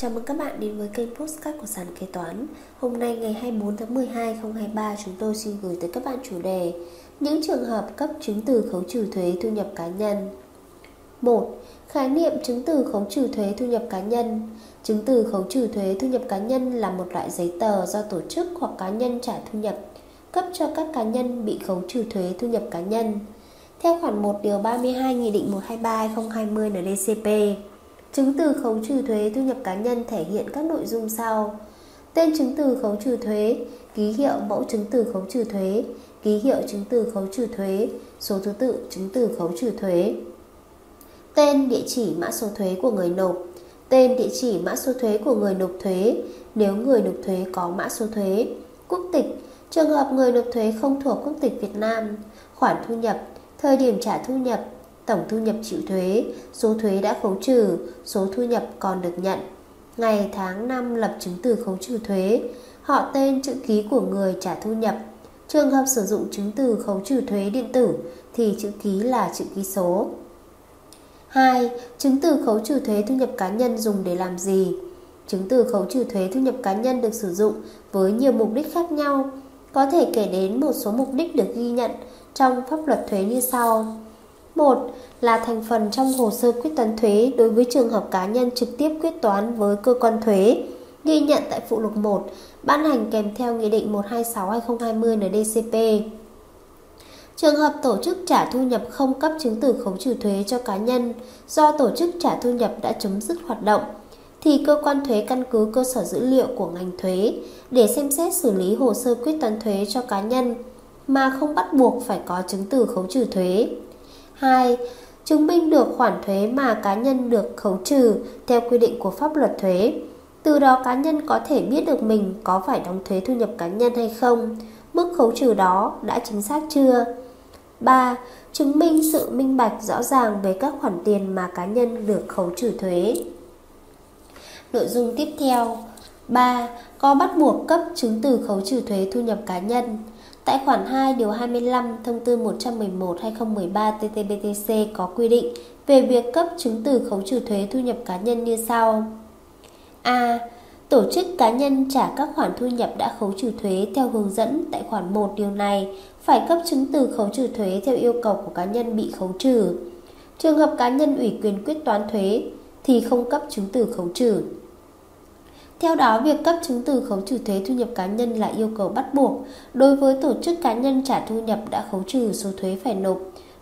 Chào mừng các bạn đến với kênh Postcard của Sàn Kế Toán. Hôm nay ngày 24 tháng 12 2023 chúng tôi xin gửi tới các bạn chủ đề Những trường hợp cấp chứng từ khấu trừ thuế thu nhập cá nhân. 1. Khái niệm chứng từ khấu trừ thuế thu nhập cá nhân. Chứng từ khấu trừ thuế thu nhập cá nhân là một loại giấy tờ do tổ chức hoặc cá nhân trả thu nhập, cấp cho các cá nhân bị khấu trừ thuế thu nhập cá nhân, theo khoản 1 điều 32 Nghị định 123/2020 NDCP Chứng từ khấu trừ thuế thu nhập cá nhân thể hiện các nội dung sau. Tên chứng từ khấu trừ thuế, ký hiệu mẫu chứng từ khấu trừ thuế, ký hiệu chứng từ khấu trừ thuế, số thứ tự chứng từ khấu trừ thuế. Tên, địa chỉ, mã số thuế của người nộp, tên, địa chỉ, mã số thuế của người nộp thuế. Nếu người nộp thuế có mã số thuế, quốc tịch, trường hợp người nộp thuế không thuộc quốc tịch Việt Nam, khoản thu nhập, thời điểm trả thu nhập, tổng thu nhập chịu thuế, số thuế đã khấu trừ, số thu nhập còn được nhận, ngày tháng năm lập chứng từ khấu trừ thuế, họ tên chữ ký của người trả thu nhập. Trường hợp sử dụng chứng từ khấu trừ thuế điện tử thì chữ ký là chữ ký số. 2. Chứng từ khấu trừ thuế thu nhập cá nhân dùng để làm gì? Chứng từ khấu trừ thuế thu nhập cá nhân được sử dụng với nhiều mục đích khác nhau. Có thể kể đến một số mục đích được ghi nhận trong pháp luật thuế như sau. 1. Là thành phần trong hồ sơ quyết toán thuế đối với trường hợp cá nhân trực tiếp quyết toán với cơ quan thuế, ghi nhận tại phụ lục 1, ban hành kèm theo Nghị định 126-2020 NDCP. Trường hợp tổ chức trả thu nhập không cấp chứng từ khấu trừ thuế cho cá nhân do tổ chức trả thu nhập đã chấm dứt hoạt động, thì cơ quan thuế căn cứ cơ sở dữ liệu của ngành thuế để xem xét xử lý hồ sơ quyết toán thuế cho cá nhân mà không bắt buộc phải có chứng từ khấu trừ thuế. 2. Chứng minh được khoản thuế mà cá nhân được khấu trừ theo quy định của pháp luật thuế. Từ đó cá nhân có thể biết được mình có phải đóng thuế thu nhập cá nhân hay không, mức khấu trừ đó đã chính xác chưa. 3. Chứng minh sự minh bạch rõ ràng về các khoản tiền mà cá nhân được khấu trừ thuế. Nội dung tiếp theo 3. Có bắt buộc cấp chứng từ khấu trừ thuế thu nhập cá nhân Tại khoản 2 điều 25 thông tư 111/2013 TT-BTC có quy định về việc cấp chứng từ khấu trừ thuế thu nhập cá nhân như sau. A. Tổ chức cá nhân trả các khoản thu nhập đã khấu trừ thuế theo hướng dẫn tại khoản 1 điều này phải cấp chứng từ khấu trừ thuế theo yêu cầu của cá nhân bị khấu trừ. Trường hợp cá nhân ủy quyền quyết toán thuế thì không cấp chứng từ khấu trừ. Theo đó, việc cấp chứng từ khấu trừ thuế thu nhập cá nhân là yêu cầu bắt buộc đối với tổ chức cá nhân trả thu nhập đã khấu trừ số thuế phải nộp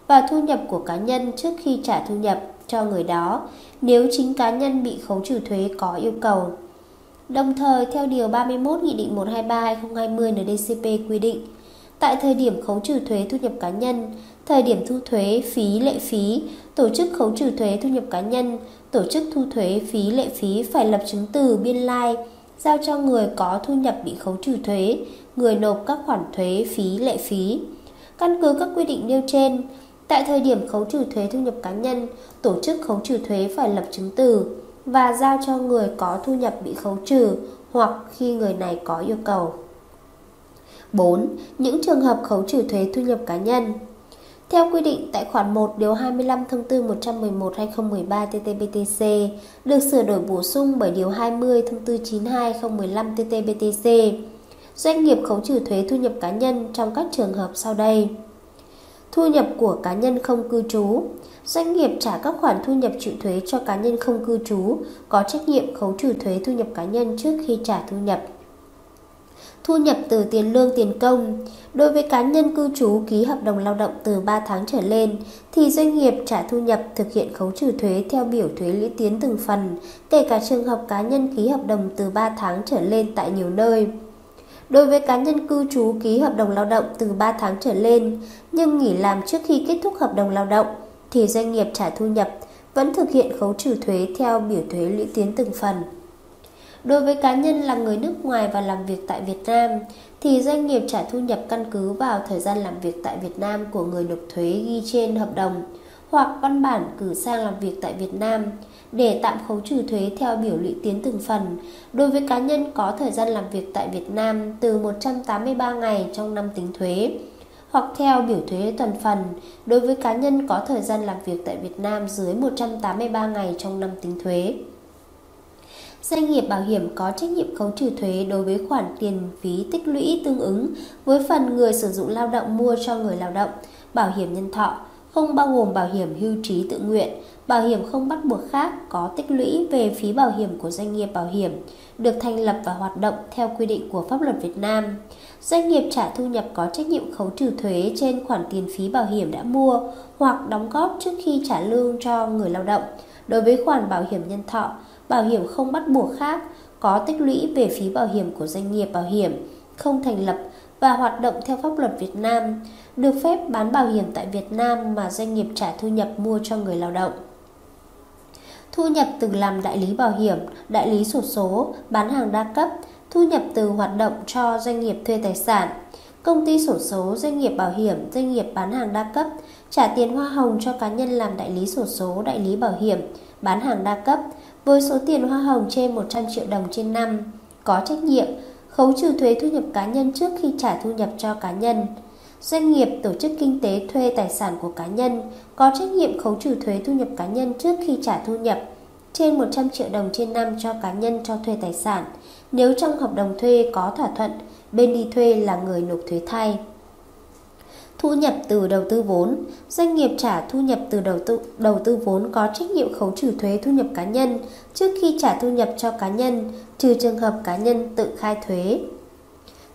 và thu nhập của cá nhân trước khi trả thu nhập cho người đó nếu chính cá nhân bị khấu trừ thuế có yêu cầu. Đồng thời, theo Điều 31 Nghị định 123-2020 NDCP quy định, tại thời điểm khấu trừ thuế thu nhập cá nhân, thời điểm thu thuế phí lệ phí, tổ chức khấu trừ thuế thu nhập cá nhân, tổ chức thu thuế phí lệ phí phải lập chứng từ biên lai giao cho người có thu nhập bị khấu trừ thuế, người nộp các khoản thuế phí lệ phí. Căn cứ các quy định nêu trên, tại thời điểm khấu trừ thuế thu nhập cá nhân, tổ chức khấu trừ thuế phải lập chứng từ và giao cho người có thu nhập bị khấu trừ hoặc khi người này có yêu cầu. 4. Những trường hợp khấu trừ thuế thu nhập cá nhân theo quy định tại khoản 1 điều 25 thông tư 111/2013 TT-BTC được sửa đổi bổ sung bởi điều 20 thông tư 92/2015 TT-BTC, doanh nghiệp khấu trừ thuế thu nhập cá nhân trong các trường hợp sau đây. Thu nhập của cá nhân không cư trú. Doanh nghiệp trả các khoản thu nhập chịu thuế cho cá nhân không cư trú có trách nhiệm khấu trừ thuế thu nhập cá nhân trước khi trả thu nhập thu nhập từ tiền lương tiền công. Đối với cá nhân cư trú ký hợp đồng lao động từ 3 tháng trở lên, thì doanh nghiệp trả thu nhập thực hiện khấu trừ thuế theo biểu thuế lũy tiến từng phần, kể cả trường hợp cá nhân ký hợp đồng từ 3 tháng trở lên tại nhiều nơi. Đối với cá nhân cư trú ký hợp đồng lao động từ 3 tháng trở lên, nhưng nghỉ làm trước khi kết thúc hợp đồng lao động, thì doanh nghiệp trả thu nhập vẫn thực hiện khấu trừ thuế theo biểu thuế lũy tiến từng phần. Đối với cá nhân là người nước ngoài và làm việc tại Việt Nam, thì doanh nghiệp trả thu nhập căn cứ vào thời gian làm việc tại Việt Nam của người nộp thuế ghi trên hợp đồng, hoặc văn bản cử sang làm việc tại Việt Nam để tạm khấu trừ thuế theo biểu lũy tiến từng phần đối với cá nhân có thời gian làm việc tại Việt Nam từ 183 ngày trong năm tính thuế, hoặc theo biểu thuế toàn phần, đối với cá nhân có thời gian làm việc tại Việt Nam dưới 183 ngày trong năm tính thuế. Doanh nghiệp bảo hiểm có trách nhiệm khấu trừ thuế đối với khoản tiền phí tích lũy tương ứng với phần người sử dụng lao động mua cho người lao động, bảo hiểm nhân thọ, không bao gồm bảo hiểm hưu trí tự nguyện, bảo hiểm không bắt buộc khác có tích lũy về phí bảo hiểm của doanh nghiệp bảo hiểm, được thành lập và hoạt động theo quy định của pháp luật Việt Nam. Doanh nghiệp trả thu nhập có trách nhiệm khấu trừ thuế trên khoản tiền phí bảo hiểm đã mua hoặc đóng góp trước khi trả lương cho người lao động. Đối với khoản bảo hiểm nhân thọ, bảo hiểm không bắt buộc khác có tích lũy về phí bảo hiểm của doanh nghiệp bảo hiểm, không thành lập và hoạt động theo pháp luật Việt Nam, được phép bán bảo hiểm tại Việt Nam mà doanh nghiệp trả thu nhập mua cho người lao động. Thu nhập từ làm đại lý bảo hiểm, đại lý sổ số, bán hàng đa cấp, thu nhập từ hoạt động cho doanh nghiệp thuê tài sản, công ty sổ số, doanh nghiệp bảo hiểm, doanh nghiệp bán hàng đa cấp, trả tiền hoa hồng cho cá nhân làm đại lý sổ số, đại lý bảo hiểm, bán hàng đa cấp với số tiền hoa hồng trên 100 triệu đồng trên năm, có trách nhiệm khấu trừ thuế thu nhập cá nhân trước khi trả thu nhập cho cá nhân. Doanh nghiệp, tổ chức kinh tế thuê tài sản của cá nhân có trách nhiệm khấu trừ thuế thu nhập cá nhân trước khi trả thu nhập trên 100 triệu đồng trên năm cho cá nhân cho thuê tài sản nếu trong hợp đồng thuê có thỏa thuận bên đi thuê là người nộp thuế thay. Thu nhập từ đầu tư vốn Doanh nghiệp trả thu nhập từ đầu tư, đầu tư vốn có trách nhiệm khấu trừ thuế thu nhập cá nhân trước khi trả thu nhập cho cá nhân, trừ trường hợp cá nhân tự khai thuế.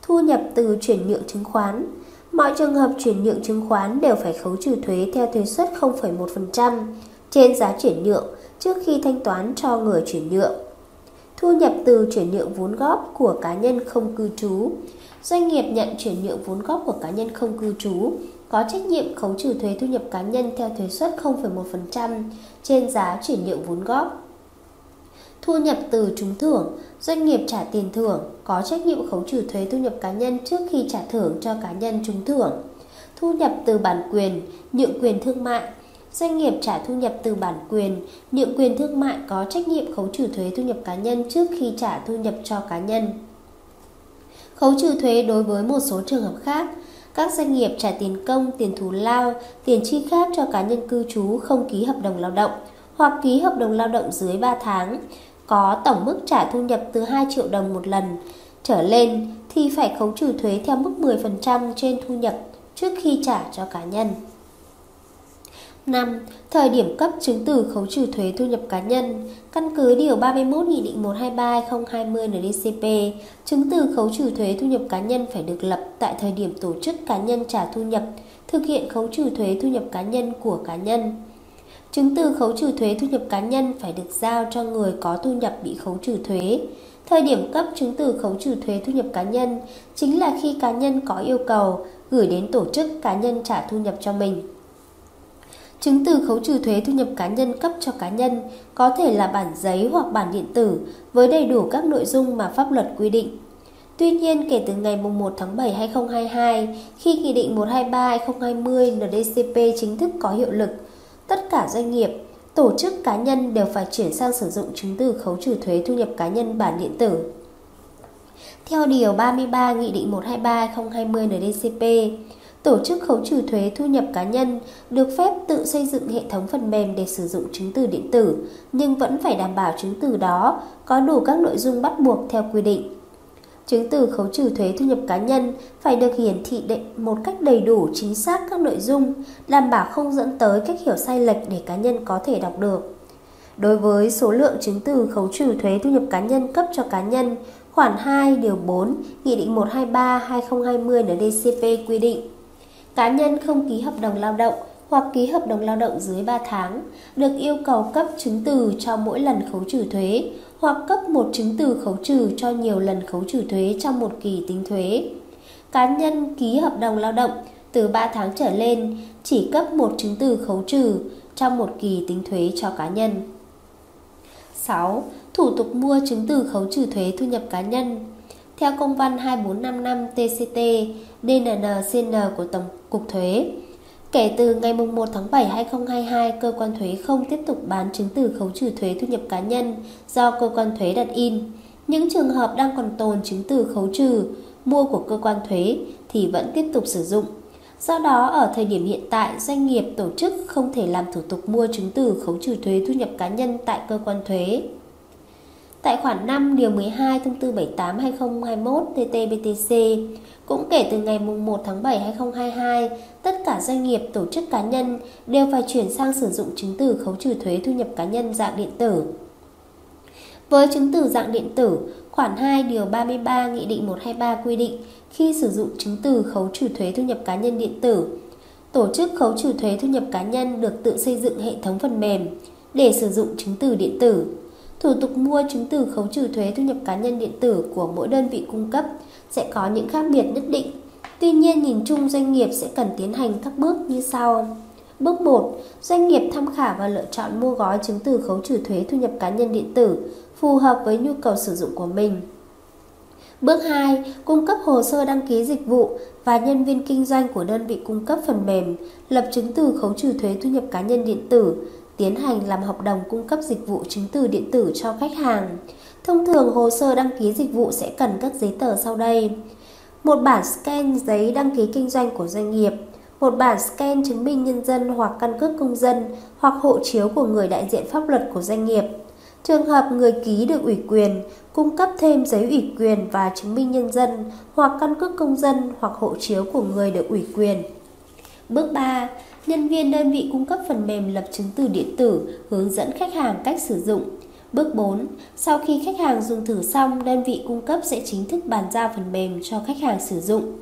Thu nhập từ chuyển nhượng chứng khoán Mọi trường hợp chuyển nhượng chứng khoán đều phải khấu trừ thuế theo thuế suất 0,1% trên giá chuyển nhượng trước khi thanh toán cho người chuyển nhượng. Thu nhập từ chuyển nhượng vốn góp của cá nhân không cư trú. Doanh nghiệp nhận chuyển nhượng vốn góp của cá nhân không cư trú có trách nhiệm khấu trừ thuế thu nhập cá nhân theo thuế suất 0,1% trên giá chuyển nhượng vốn góp. Thu nhập từ trúng thưởng, doanh nghiệp trả tiền thưởng có trách nhiệm khấu trừ thuế thu nhập cá nhân trước khi trả thưởng cho cá nhân trúng thưởng. Thu nhập từ bản quyền, nhượng quyền thương mại, doanh nghiệp trả thu nhập từ bản quyền, nhượng quyền thương mại có trách nhiệm khấu trừ thuế thu nhập cá nhân trước khi trả thu nhập cho cá nhân. Khấu trừ thuế đối với một số trường hợp khác, các doanh nghiệp trả tiền công, tiền thù lao, tiền chi khác cho cá nhân cư trú không ký hợp đồng lao động hoặc ký hợp đồng lao động dưới 3 tháng, có tổng mức trả thu nhập từ 2 triệu đồng một lần trở lên thì phải khấu trừ thuế theo mức 10% trên thu nhập trước khi trả cho cá nhân. 5. Thời điểm cấp chứng từ khấu trừ thuế thu nhập cá nhân Căn cứ Điều 31 Nghị định 123-2020 NDCP, chứng từ khấu trừ thuế thu nhập cá nhân phải được lập tại thời điểm tổ chức cá nhân trả thu nhập, thực hiện khấu trừ thuế thu nhập cá nhân của cá nhân. Chứng từ khấu trừ thuế thu nhập cá nhân phải được giao cho người có thu nhập bị khấu trừ thuế. Thời điểm cấp chứng từ khấu trừ thuế thu nhập cá nhân chính là khi cá nhân có yêu cầu gửi đến tổ chức cá nhân trả thu nhập cho mình. Chứng từ khấu trừ thuế thu nhập cá nhân cấp cho cá nhân có thể là bản giấy hoặc bản điện tử với đầy đủ các nội dung mà pháp luật quy định. Tuy nhiên, kể từ ngày 1 tháng 7 2022, khi Nghị định 123-2020 NDCP chính thức có hiệu lực, tất cả doanh nghiệp, tổ chức cá nhân đều phải chuyển sang sử dụng chứng từ khấu trừ thuế thu nhập cá nhân bản điện tử. Theo Điều 33 Nghị định 123-2020 NDCP, tổ chức khấu trừ thuế thu nhập cá nhân được phép tự xây dựng hệ thống phần mềm để sử dụng chứng từ điện tử, nhưng vẫn phải đảm bảo chứng từ đó có đủ các nội dung bắt buộc theo quy định. Chứng từ khấu trừ thuế thu nhập cá nhân phải được hiển thị một cách đầy đủ chính xác các nội dung, đảm bảo không dẫn tới cách hiểu sai lệch để cá nhân có thể đọc được. Đối với số lượng chứng từ khấu trừ thuế thu nhập cá nhân cấp cho cá nhân, khoản 2 điều 4 Nghị định 123/2020 NDCP quy định cá nhân không ký hợp đồng lao động hoặc ký hợp đồng lao động dưới 3 tháng được yêu cầu cấp chứng từ cho mỗi lần khấu trừ thuế hoặc cấp một chứng từ khấu trừ cho nhiều lần khấu trừ thuế trong một kỳ tính thuế. Cá nhân ký hợp đồng lao động từ 3 tháng trở lên chỉ cấp một chứng từ khấu trừ trong một kỳ tính thuế cho cá nhân. 6. Thủ tục mua chứng từ khấu trừ thuế thu nhập cá nhân theo công văn 2455 TCT DNNCN của Tổng cục Thuế. Kể từ ngày 1 tháng 7 2022, cơ quan thuế không tiếp tục bán chứng từ khấu trừ thuế thu nhập cá nhân do cơ quan thuế đặt in. Những trường hợp đang còn tồn chứng từ khấu trừ mua của cơ quan thuế thì vẫn tiếp tục sử dụng. Do đó, ở thời điểm hiện tại, doanh nghiệp tổ chức không thể làm thủ tục mua chứng từ khấu trừ thuế thu nhập cá nhân tại cơ quan thuế. Tại khoản 5 điều 12 thông tư 78/2021 TT-BTC cũng kể từ ngày 1 tháng 7 2022, tất cả doanh nghiệp, tổ chức cá nhân đều phải chuyển sang sử dụng chứng từ khấu trừ thuế thu nhập cá nhân dạng điện tử. Với chứng từ dạng điện tử, khoản 2 điều 33 Nghị định 123 quy định khi sử dụng chứng từ khấu trừ thuế thu nhập cá nhân điện tử, tổ chức khấu trừ thuế thu nhập cá nhân được tự xây dựng hệ thống phần mềm để sử dụng chứng từ điện tử. Thủ tục mua chứng từ khấu trừ thuế thu nhập cá nhân điện tử của mỗi đơn vị cung cấp sẽ có những khác biệt nhất định. Tuy nhiên, nhìn chung doanh nghiệp sẽ cần tiến hành các bước như sau. Bước 1. Doanh nghiệp tham khảo và lựa chọn mua gói chứng từ khấu trừ thuế thu nhập cá nhân điện tử phù hợp với nhu cầu sử dụng của mình. Bước 2. Cung cấp hồ sơ đăng ký dịch vụ và nhân viên kinh doanh của đơn vị cung cấp phần mềm, lập chứng từ khấu trừ thuế thu nhập cá nhân điện tử, tiến hành làm hợp đồng cung cấp dịch vụ chứng từ điện tử cho khách hàng. Thông thường hồ sơ đăng ký dịch vụ sẽ cần các giấy tờ sau đây. Một bản scan giấy đăng ký kinh doanh của doanh nghiệp, một bản scan chứng minh nhân dân hoặc căn cước công dân hoặc hộ chiếu của người đại diện pháp luật của doanh nghiệp. Trường hợp người ký được ủy quyền, cung cấp thêm giấy ủy quyền và chứng minh nhân dân hoặc căn cước công dân hoặc hộ chiếu của người được ủy quyền. Bước 3. Nhân viên đơn vị cung cấp phần mềm lập chứng từ điện tử hướng dẫn khách hàng cách sử dụng. Bước 4. Sau khi khách hàng dùng thử xong, đơn vị cung cấp sẽ chính thức bàn giao phần mềm cho khách hàng sử dụng.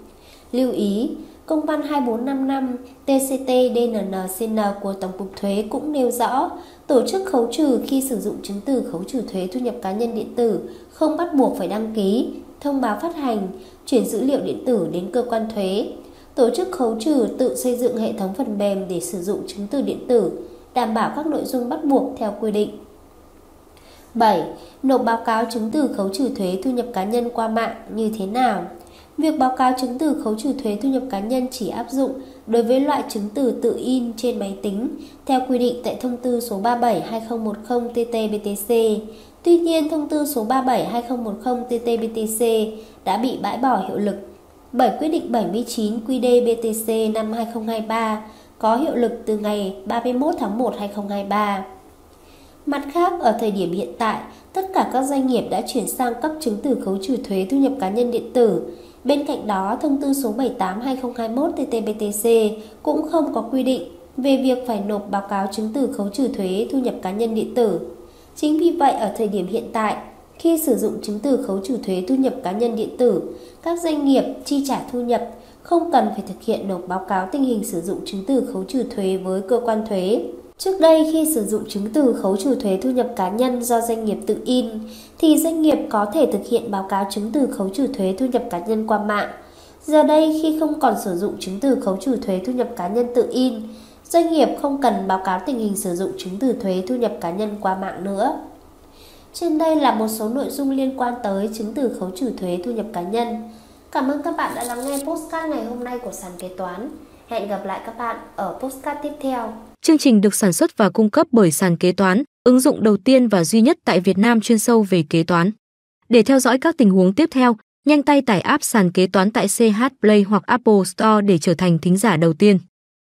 Lưu ý, Công văn 2455 TCT DNNCN của Tổng cục Thuế cũng nêu rõ, tổ chức khấu trừ khi sử dụng chứng từ khấu trừ thuế thu nhập cá nhân điện tử không bắt buộc phải đăng ký, thông báo phát hành, chuyển dữ liệu điện tử đến cơ quan thuế. Tổ chức khấu trừ tự xây dựng hệ thống phần mềm để sử dụng chứng từ điện tử, đảm bảo các nội dung bắt buộc theo quy định. 7. Nộp báo cáo chứng từ khấu trừ thuế thu nhập cá nhân qua mạng như thế nào? Việc báo cáo chứng từ khấu trừ thuế thu nhập cá nhân chỉ áp dụng đối với loại chứng từ tự in trên máy tính theo quy định tại thông tư số 37/2010/TT-BTC. Tuy nhiên, thông tư số 37/2010/TT-BTC đã bị bãi bỏ hiệu lực bởi quyết định 79 QĐ-BTC năm 2023 có hiệu lực từ ngày 31 tháng 1 2023. Mặt khác, ở thời điểm hiện tại, tất cả các doanh nghiệp đã chuyển sang cấp chứng từ khấu trừ thuế thu nhập cá nhân điện tử. Bên cạnh đó, thông tư số 78/2021 TT-BTC cũng không có quy định về việc phải nộp báo cáo chứng từ khấu trừ thuế thu nhập cá nhân điện tử. Chính vì vậy, ở thời điểm hiện tại, khi sử dụng chứng từ khấu trừ thuế thu nhập cá nhân điện tử, các doanh nghiệp chi trả thu nhập không cần phải thực hiện nộp báo cáo tình hình sử dụng chứng từ khấu trừ thuế với cơ quan thuế. Trước đây khi sử dụng chứng từ khấu trừ thuế thu nhập cá nhân do doanh nghiệp tự in thì doanh nghiệp có thể thực hiện báo cáo chứng từ khấu trừ thuế thu nhập cá nhân qua mạng. Giờ đây khi không còn sử dụng chứng từ khấu trừ thuế thu nhập cá nhân tự in, doanh nghiệp không cần báo cáo tình hình sử dụng chứng từ thuế thu nhập cá nhân qua mạng nữa. Trên đây là một số nội dung liên quan tới chứng từ khấu trừ thuế thu nhập cá nhân. Cảm ơn các bạn đã lắng nghe postcard ngày hôm nay của sàn kế toán. Hẹn gặp lại các bạn ở postcard tiếp theo. Chương trình được sản xuất và cung cấp bởi sàn kế toán, ứng dụng đầu tiên và duy nhất tại Việt Nam chuyên sâu về kế toán. Để theo dõi các tình huống tiếp theo, nhanh tay tải app sàn kế toán tại CH Play hoặc Apple Store để trở thành thính giả đầu tiên.